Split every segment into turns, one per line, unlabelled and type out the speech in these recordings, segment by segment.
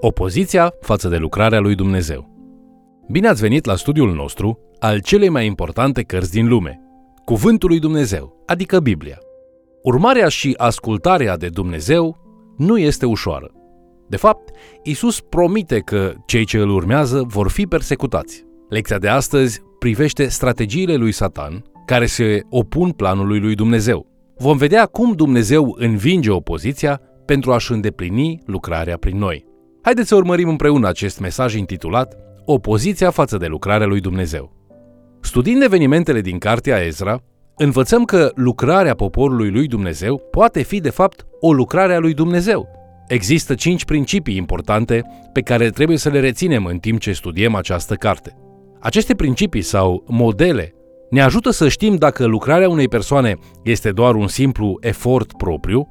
Opoziția față de lucrarea lui Dumnezeu. Bine ați venit la studiul nostru al celei mai importante cărți din lume, Cuvântul lui Dumnezeu, adică Biblia. Urmarea și ascultarea de Dumnezeu nu este ușoară. De fapt, Isus promite că cei ce îl urmează vor fi persecutați. Lecția de astăzi privește strategiile lui Satan care se opun planului lui Dumnezeu. Vom vedea cum Dumnezeu învinge opoziția pentru a-și îndeplini lucrarea prin noi. Haideți să urmărim împreună acest mesaj intitulat Opoziția față de lucrarea lui Dumnezeu. Studiind evenimentele din cartea Ezra, învățăm că lucrarea poporului lui Dumnezeu poate fi de fapt o lucrare a lui Dumnezeu. Există cinci principii importante pe care trebuie să le reținem în timp ce studiem această carte. Aceste principii sau modele ne ajută să știm dacă lucrarea unei persoane este doar un simplu efort propriu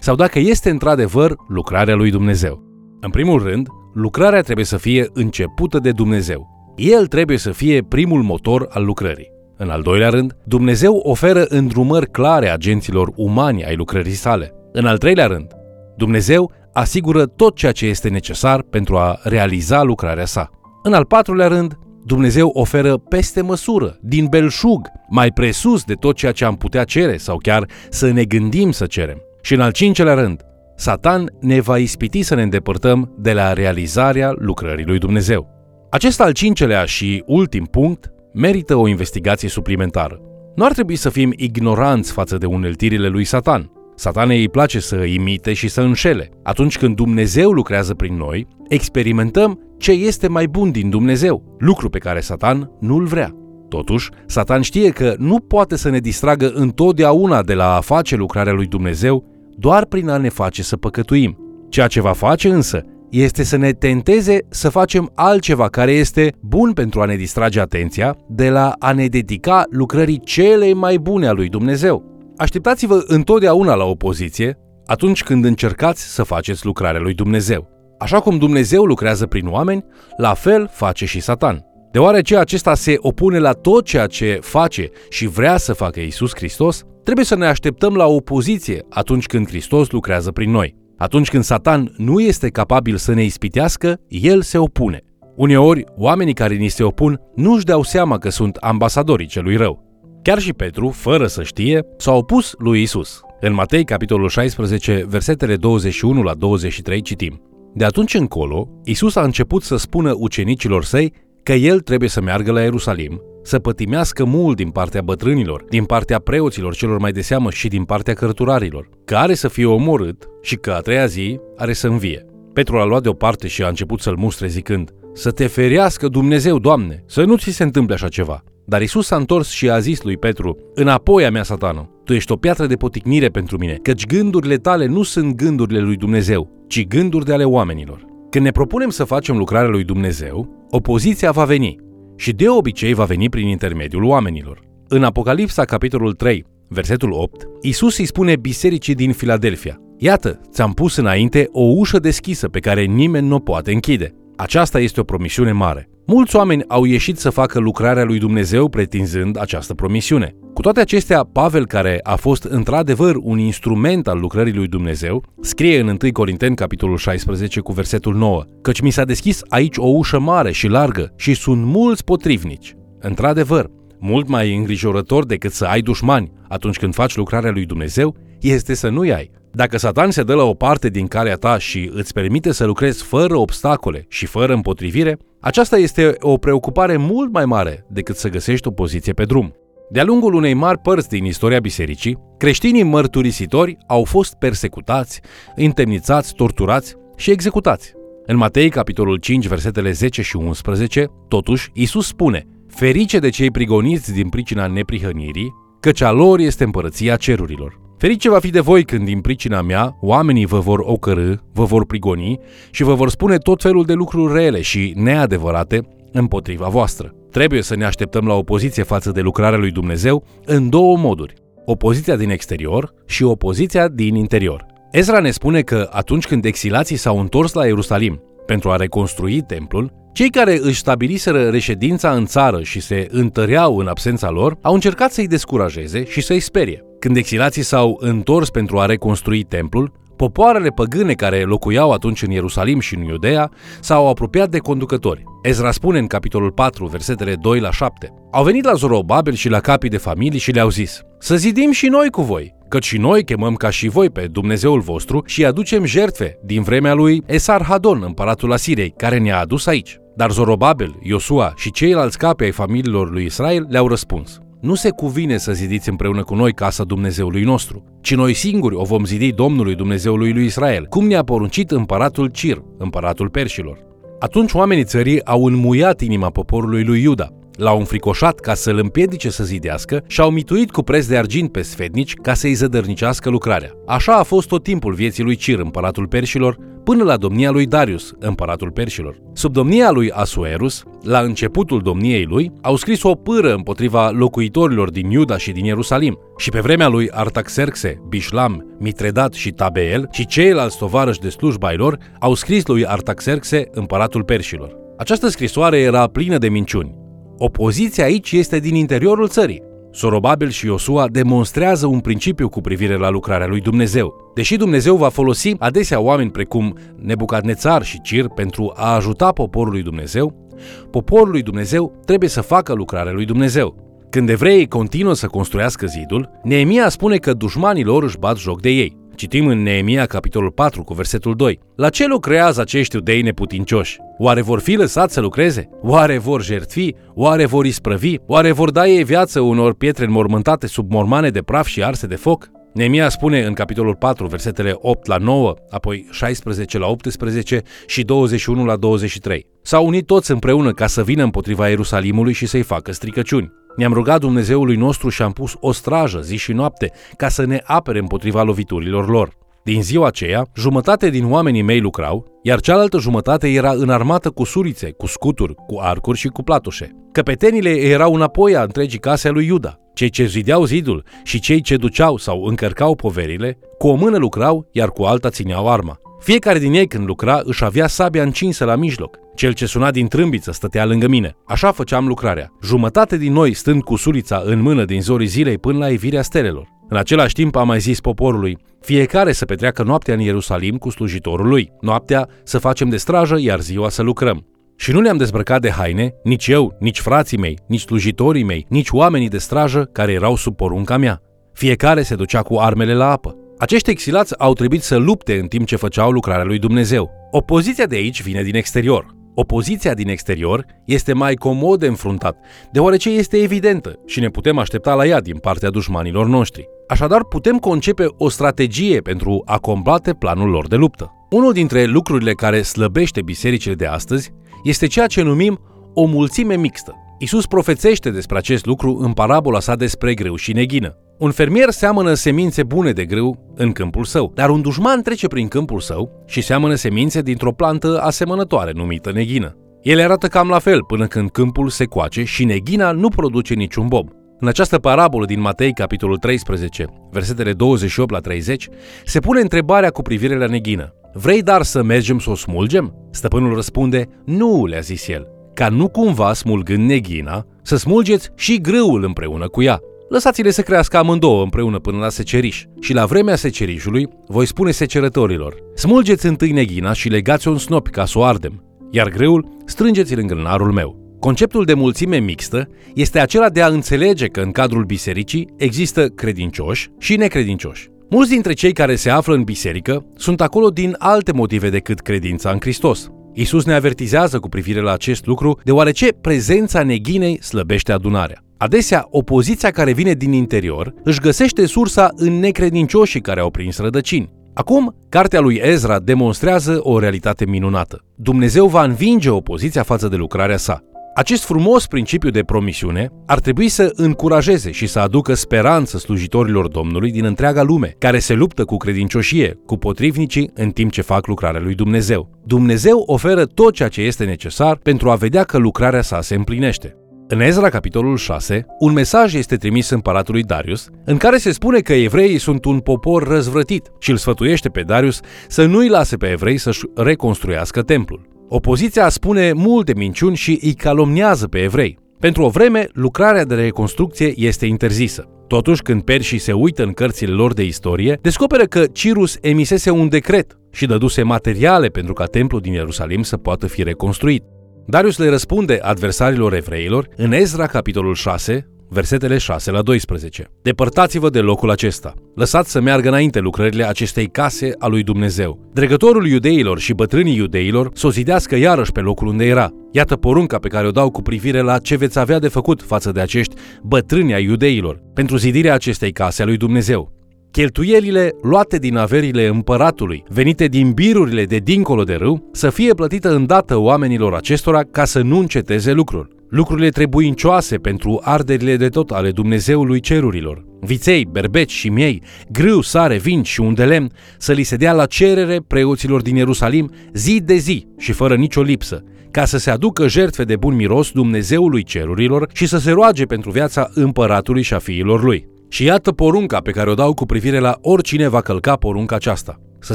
sau dacă este într-adevăr lucrarea lui Dumnezeu. În primul rând, lucrarea trebuie să fie începută de Dumnezeu. El trebuie să fie primul motor al lucrării. În al doilea rând, Dumnezeu oferă îndrumări clare agenților umani ai lucrării sale. În al treilea rând, Dumnezeu asigură tot ceea ce este necesar pentru a realiza lucrarea sa. În al patrulea rând, Dumnezeu oferă peste măsură, din belșug, mai presus de tot ceea ce am putea cere sau chiar să ne gândim să cerem. Și în al cincelea rând, Satan ne va ispiti să ne îndepărtăm de la realizarea lucrării lui Dumnezeu. Acest al cincelea și ultim punct merită o investigație suplimentară. Nu ar trebui să fim ignoranți față de uneltirile lui Satan. Satanei îi place să imite și să înșele. Atunci când Dumnezeu lucrează prin noi, experimentăm ce este mai bun din Dumnezeu, lucru pe care Satan nu-l vrea. Totuși, Satan știe că nu poate să ne distragă întotdeauna de la a face lucrarea lui Dumnezeu doar prin a ne face să păcătuim. Ceea ce va face însă este să ne tenteze să facem altceva care este bun pentru a ne distrage atenția de la a ne dedica lucrării cele mai bune a lui Dumnezeu. Așteptați-vă întotdeauna la opoziție atunci când încercați să faceți lucrarea lui Dumnezeu. Așa cum Dumnezeu lucrează prin oameni, la fel face și Satan. Deoarece acesta se opune la tot ceea ce face și vrea să facă Isus Hristos, trebuie să ne așteptăm la opoziție atunci când Hristos lucrează prin noi. Atunci când Satan nu este capabil să ne ispitească, el se opune. Uneori, oamenii care ni se opun nu își dau seama că sunt ambasadorii celui rău. Chiar și Petru, fără să știe, s-a opus lui Isus. În Matei, capitolul 16, versetele 21 la 23 citim. De atunci încolo, Isus a început să spună ucenicilor săi că el trebuie să meargă la Ierusalim, să pătimească mult din partea bătrânilor, din partea preoților celor mai de seamă și din partea cărturarilor, că are să fie omorât și că a treia zi are să învie. Petru a luat deoparte și a început să-l mustre zicând, Să te ferească Dumnezeu, Doamne, să nu ți se întâmple așa ceva. Dar Isus s-a întors și a zis lui Petru, Înapoi a mea, satană, tu ești o piatră de poticnire pentru mine, căci gândurile tale nu sunt gândurile lui Dumnezeu, ci gânduri de ale oamenilor. Când ne propunem să facem lucrarea lui Dumnezeu, opoziția va veni și de obicei va veni prin intermediul oamenilor. În Apocalipsa, capitolul 3, versetul 8, Isus îi spune bisericii din Filadelfia, Iată, ți-am pus înainte o ușă deschisă pe care nimeni nu o poate închide. Aceasta este o promisiune mare. Mulți oameni au ieșit să facă lucrarea lui Dumnezeu pretinzând această promisiune. Cu toate acestea, Pavel, care a fost într-adevăr un instrument al lucrării lui Dumnezeu, scrie în 1 Corinteni, capitolul 16, cu versetul 9, căci mi s-a deschis aici o ușă mare și largă și sunt mulți potrivnici. Într-adevăr, mult mai îngrijorător decât să ai dușmani atunci când faci lucrarea lui Dumnezeu, este să nu-i ai. Dacă Satan se dă la o parte din calea ta și îți permite să lucrezi fără obstacole și fără împotrivire, aceasta este o preocupare mult mai mare decât să găsești o poziție pe drum. De-a lungul unei mari părți din istoria bisericii, creștinii mărturisitori au fost persecutați, întemnițați, torturați și executați. În Matei, capitolul 5, versetele 10 și 11, totuși, Isus spune, Ferice de cei prigoniți din pricina neprihănirii, căci a lor este împărăția cerurilor. Ferice va fi de voi când din pricina mea oamenii vă vor ocărâ, vă vor prigoni și vă vor spune tot felul de lucruri rele și neadevărate împotriva voastră. Trebuie să ne așteptăm la opoziție față de lucrarea lui Dumnezeu în două moduri. Opoziția din exterior și opoziția din interior. Ezra ne spune că atunci când exilații s-au întors la Ierusalim pentru a reconstrui templul, cei care își stabiliseră reședința în țară și se întăreau în absența lor au încercat să-i descurajeze și să-i sperie. Când exilații s-au întors pentru a reconstrui templul, Popoarele păgâne care locuiau atunci în Ierusalim și în Iudea s-au apropiat de conducători. Ezra spune în capitolul 4, versetele 2 la 7. Au venit la Zorobabel și la capii de familii și le-au zis, să zidim și noi cu voi, căci și noi chemăm ca și voi pe Dumnezeul vostru și aducem jertfe din vremea lui Esar Hadon, împăratul Asiriei, care ne-a adus aici. Dar Zorobabel, Iosua și ceilalți capi ai familiilor lui Israel le-au răspuns, nu se cuvine să zidiți împreună cu noi casa Dumnezeului nostru, ci noi singuri o vom zidi Domnului Dumnezeului lui Israel, cum ne-a poruncit împăratul Cir, împăratul perșilor. Atunci oamenii țării au înmuiat inima poporului lui Iuda, L-au înfricoșat ca să-l împiedice să zidească și au mituit cu preț de argint pe sfetnici ca să-i zădărnicească lucrarea. Așa a fost tot timpul vieții lui Cir, împăratul perșilor, până la domnia lui Darius, împăratul perșilor. Sub domnia lui Asuerus, la începutul domniei lui, au scris o pâră împotriva locuitorilor din Iuda și din Ierusalim. Și pe vremea lui Artaxerxe, Bishlam, Mitredat și Tabeel și ceilalți tovarăși de slujba lor au scris lui Artaxerxe, împăratul perșilor. Această scrisoare era plină de minciuni. Opoziția aici este din interiorul țării. Sorobabil și Iosua demonstrează un principiu cu privire la lucrarea lui Dumnezeu. Deși Dumnezeu va folosi adesea oameni precum Nebucadnețar și Cir pentru a ajuta poporul lui Dumnezeu, poporul lui Dumnezeu trebuie să facă lucrarea lui Dumnezeu. Când evreii continuă să construiască zidul, Neemia spune că dușmanii lor își bat joc de ei. Citim în Neemia, capitolul 4, cu versetul 2. La ce lucrează acești iudei neputincioși? Oare vor fi lăsați să lucreze? Oare vor jertfi? Oare vor isprăvi? Oare vor da ei viață unor pietre înmormântate sub mormane de praf și arse de foc? Neemia spune în capitolul 4, versetele 8 la 9, apoi 16 la 18 și 21 la 23. S-au unit toți împreună ca să vină împotriva Ierusalimului și să-i facă stricăciuni. Ne-am rugat Dumnezeului nostru și am pus o strajă zi și noapte ca să ne apere împotriva loviturilor lor. Din ziua aceea, jumătate din oamenii mei lucrau, iar cealaltă jumătate era înarmată cu surițe, cu scuturi, cu arcuri și cu platoșe. Căpetenile erau înapoi a întregii case a lui Iuda. Cei ce zideau zidul și cei ce duceau sau încărcau poverile, cu o mână lucrau, iar cu alta țineau arma. Fiecare din ei când lucra își avea sabia încinsă la mijloc. Cel ce suna din trâmbiță stătea lângă mine. Așa făceam lucrarea. Jumătate din noi stând cu sulița în mână din zorii zilei până la evirea stelelor. În același timp am mai zis poporului, fiecare să petreacă noaptea în Ierusalim cu slujitorul lui, noaptea să facem de strajă, iar ziua să lucrăm. Și nu ne-am dezbrăcat de haine, nici eu, nici frații mei, nici slujitorii mei, nici oamenii de strajă care erau sub porunca mea. Fiecare se ducea cu armele la apă. Acești exilați au trebuit să lupte în timp ce făceau lucrarea lui Dumnezeu. Opoziția de aici vine din exterior. Opoziția din exterior este mai comod de înfruntat, deoarece este evidentă și ne putem aștepta la ea din partea dușmanilor noștri. Așadar, putem concepe o strategie pentru a combate planul lor de luptă. Unul dintre lucrurile care slăbește bisericile de astăzi este ceea ce numim o mulțime mixtă. Isus profețește despre acest lucru în parabola sa despre greu și neghină. Un fermier seamănă semințe bune de grâu în câmpul său, dar un dușman trece prin câmpul său și seamănă semințe dintr-o plantă asemănătoare numită neghină. Ele arată cam la fel până când câmpul se coace și neghina nu produce niciun bob. În această parabolă din Matei, capitolul 13, versetele 28 la 30, se pune întrebarea cu privire la neghină. Vrei dar să mergem să o smulgem? Stăpânul răspunde, nu, le-a zis el, ca nu cumva smulgând neghina, să smulgeți și grâul împreună cu ea. Lăsați-le să crească amândouă împreună până la seceriș. Și la vremea secerișului voi spune secerătorilor, smulgeți întâi neghina și legați-o în snopi ca să o ardem, iar greul strângeți-l în grânarul meu. Conceptul de mulțime mixtă este acela de a înțelege că în cadrul bisericii există credincioși și necredincioși. Mulți dintre cei care se află în biserică sunt acolo din alte motive decât credința în Hristos. Isus ne avertizează cu privire la acest lucru, deoarece prezența neghinei slăbește adunarea. Adesea, opoziția care vine din interior își găsește sursa în necredincioșii care au prins rădăcini. Acum, cartea lui Ezra demonstrează o realitate minunată. Dumnezeu va învinge opoziția față de lucrarea sa. Acest frumos principiu de promisiune ar trebui să încurajeze și să aducă speranță slujitorilor Domnului din întreaga lume, care se luptă cu credincioșie, cu potrivnicii în timp ce fac lucrarea lui Dumnezeu. Dumnezeu oferă tot ceea ce este necesar pentru a vedea că lucrarea sa se împlinește. În Ezra, capitolul 6, un mesaj este trimis împăratului Darius, în care se spune că evreii sunt un popor răzvrătit și îl sfătuiește pe Darius să nu-i lase pe evrei să-și reconstruiască templul. Opoziția spune multe minciuni și îi calomniază pe evrei. Pentru o vreme, lucrarea de reconstrucție este interzisă. Totuși, când perșii se uită în cărțile lor de istorie, descoperă că Cirus emisese un decret și dăduse materiale pentru ca templul din Ierusalim să poată fi reconstruit. Darius le răspunde adversarilor evreilor în Ezra, capitolul 6, versetele 6 la 12. Depărtați-vă de locul acesta. Lăsați să meargă înainte lucrările acestei case a lui Dumnezeu. Dregătorul iudeilor și bătrânii iudeilor să o zidească iarăși pe locul unde era. Iată porunca pe care o dau cu privire la ce veți avea de făcut față de acești bătrâni ai iudeilor pentru zidirea acestei case a lui Dumnezeu. Cheltuielile luate din averile împăratului, venite din birurile de dincolo de râu, să fie plătită îndată oamenilor acestora ca să nu înceteze lucrul. Lucrurile trebuincioase pentru arderile de tot ale Dumnezeului cerurilor. Viței, berbeci și miei, grâu, sare, vin și un de lemn, să li se dea la cerere preoților din Ierusalim zi de zi și fără nicio lipsă, ca să se aducă jertfe de bun miros Dumnezeului cerurilor și să se roage pentru viața împăratului și a fiilor lui. Și iată porunca pe care o dau cu privire la oricine va călca porunca aceasta. Să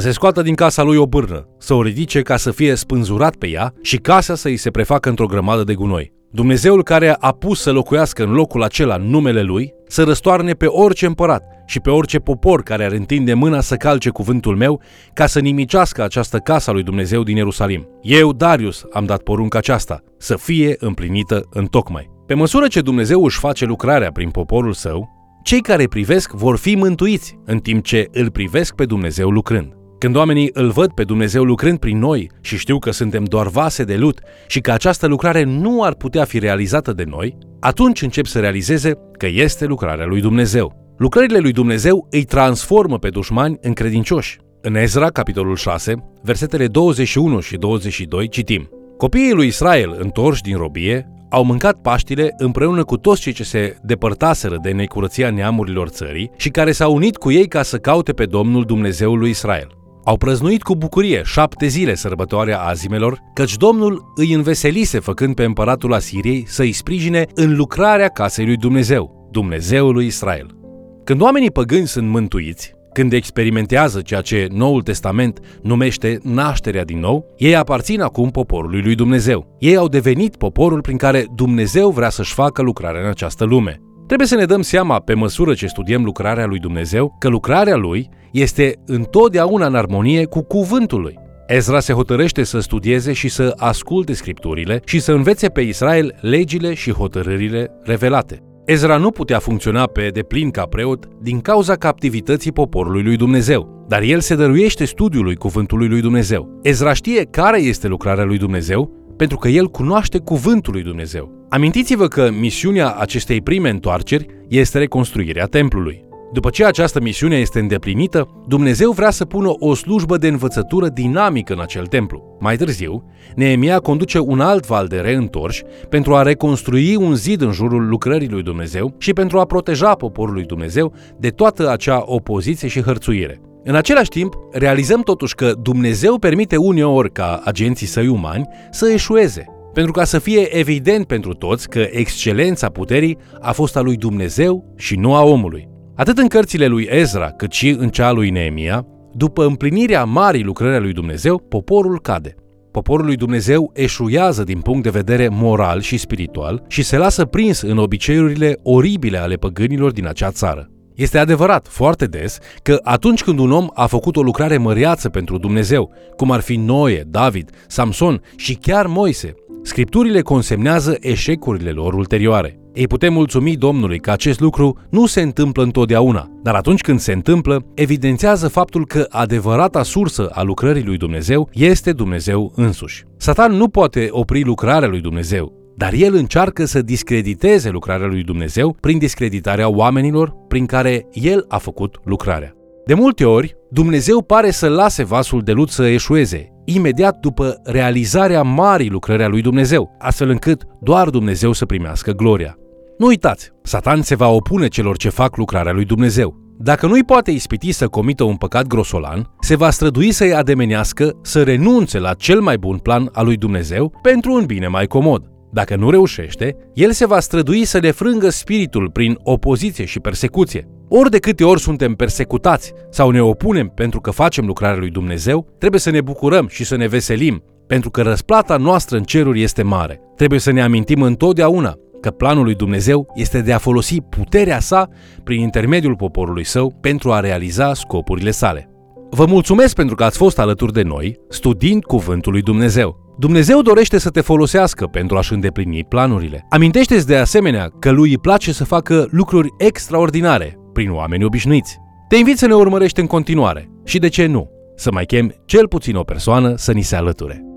se scoată din casa lui o bârnă, să o ridice ca să fie spânzurat pe ea și casa să îi se prefacă într-o grămadă de gunoi. Dumnezeul care a pus să locuiască în locul acela numele Lui, să răstoarne pe orice împărat și pe orice popor care ar întinde mâna să calce cuvântul meu, ca să nimicească această casă a lui Dumnezeu din Ierusalim. Eu, Darius, am dat porunca aceasta, să fie împlinită în tocmai. Pe măsură ce Dumnezeu își face lucrarea prin poporul său, cei care privesc vor fi mântuiți, în timp ce îl privesc pe Dumnezeu lucrând. Când oamenii îl văd pe Dumnezeu lucrând prin noi și știu că suntem doar vase de lut și că această lucrare nu ar putea fi realizată de noi, atunci încep să realizeze că este lucrarea lui Dumnezeu. Lucrările lui Dumnezeu îi transformă pe dușmani în credincioși. În Ezra, capitolul 6, versetele 21 și 22, citim Copiii lui Israel, întorși din robie, au mâncat Paștile împreună cu toți cei ce se depărtaseră de necurăția neamurilor țării și care s-au unit cu ei ca să caute pe Domnul Dumnezeul lui Israel. Au prăznuit cu bucurie șapte zile sărbătoarea azimelor, căci Domnul îi înveselise făcând pe împăratul Asiriei să-i sprijine în lucrarea casei lui Dumnezeu, Dumnezeul lui Israel. Când oamenii păgâni sunt mântuiți, când experimentează ceea ce Noul Testament numește nașterea din nou, ei aparțin acum poporului lui Dumnezeu. Ei au devenit poporul prin care Dumnezeu vrea să-și facă lucrarea în această lume. Trebuie să ne dăm seama, pe măsură ce studiem lucrarea lui Dumnezeu, că lucrarea lui este întotdeauna în armonie cu cuvântul lui. Ezra se hotărăște să studieze și să asculte scripturile și să învețe pe Israel legile și hotărârile revelate. Ezra nu putea funcționa pe deplin ca preot din cauza captivității poporului lui Dumnezeu, dar el se dăruiește studiului cuvântului lui Dumnezeu. Ezra știe care este lucrarea lui Dumnezeu pentru că el cunoaște cuvântul lui Dumnezeu. Amintiți-vă că misiunea acestei prime întoarceri este reconstruirea templului. După ce această misiune este îndeplinită, Dumnezeu vrea să pună o slujbă de învățătură dinamică în acel templu. Mai târziu, Neemia conduce un alt val de reîntorși pentru a reconstrui un zid în jurul lucrării lui Dumnezeu și pentru a proteja poporul lui Dumnezeu de toată acea opoziție și hărțuire. În același timp, realizăm totuși că Dumnezeu permite uneori ca agenții săi umani să eșueze, pentru ca să fie evident pentru toți că excelența puterii a fost a lui Dumnezeu și nu a omului. Atât în cărțile lui Ezra, cât și în cea lui Neemia, după împlinirea marii lucrări a lui Dumnezeu, poporul cade. Poporul lui Dumnezeu eșuiază din punct de vedere moral și spiritual și se lasă prins în obiceiurile oribile ale păgânilor din acea țară. Este adevărat foarte des că atunci când un om a făcut o lucrare măreață pentru Dumnezeu, cum ar fi Noe, David, Samson și chiar Moise, scripturile consemnează eșecurile lor ulterioare. Ei putem mulțumi Domnului că acest lucru nu se întâmplă întotdeauna, dar atunci când se întâmplă, evidențiază faptul că adevărata sursă a lucrării lui Dumnezeu este Dumnezeu însuși. Satan nu poate opri lucrarea lui Dumnezeu, dar el încearcă să discrediteze lucrarea lui Dumnezeu prin discreditarea oamenilor prin care el a făcut lucrarea. De multe ori, Dumnezeu pare să lase vasul de lut să eșueze, imediat după realizarea marii lucrări a lui Dumnezeu, astfel încât doar Dumnezeu să primească gloria. Nu uitați, Satan se va opune celor ce fac lucrarea lui Dumnezeu. Dacă nu-i poate ispiti să comită un păcat grosolan, se va strădui să-i ademenească să renunțe la cel mai bun plan al lui Dumnezeu pentru un bine mai comod. Dacă nu reușește, el se va strădui să ne frângă spiritul prin opoziție și persecuție. Ori de câte ori suntem persecutați sau ne opunem pentru că facem lucrarea lui Dumnezeu, trebuie să ne bucurăm și să ne veselim, pentru că răsplata noastră în ceruri este mare. Trebuie să ne amintim întotdeauna că planul lui Dumnezeu este de a folosi puterea sa prin intermediul poporului său pentru a realiza scopurile sale. Vă mulțumesc pentru că ați fost alături de noi, studiind Cuvântul lui Dumnezeu. Dumnezeu dorește să te folosească pentru a-și îndeplini planurile. Amintește-ți de asemenea că lui îi place să facă lucruri extraordinare prin oameni obișnuiți. Te invit să ne urmărești în continuare și, de ce nu, să mai chem cel puțin o persoană să ni se alăture.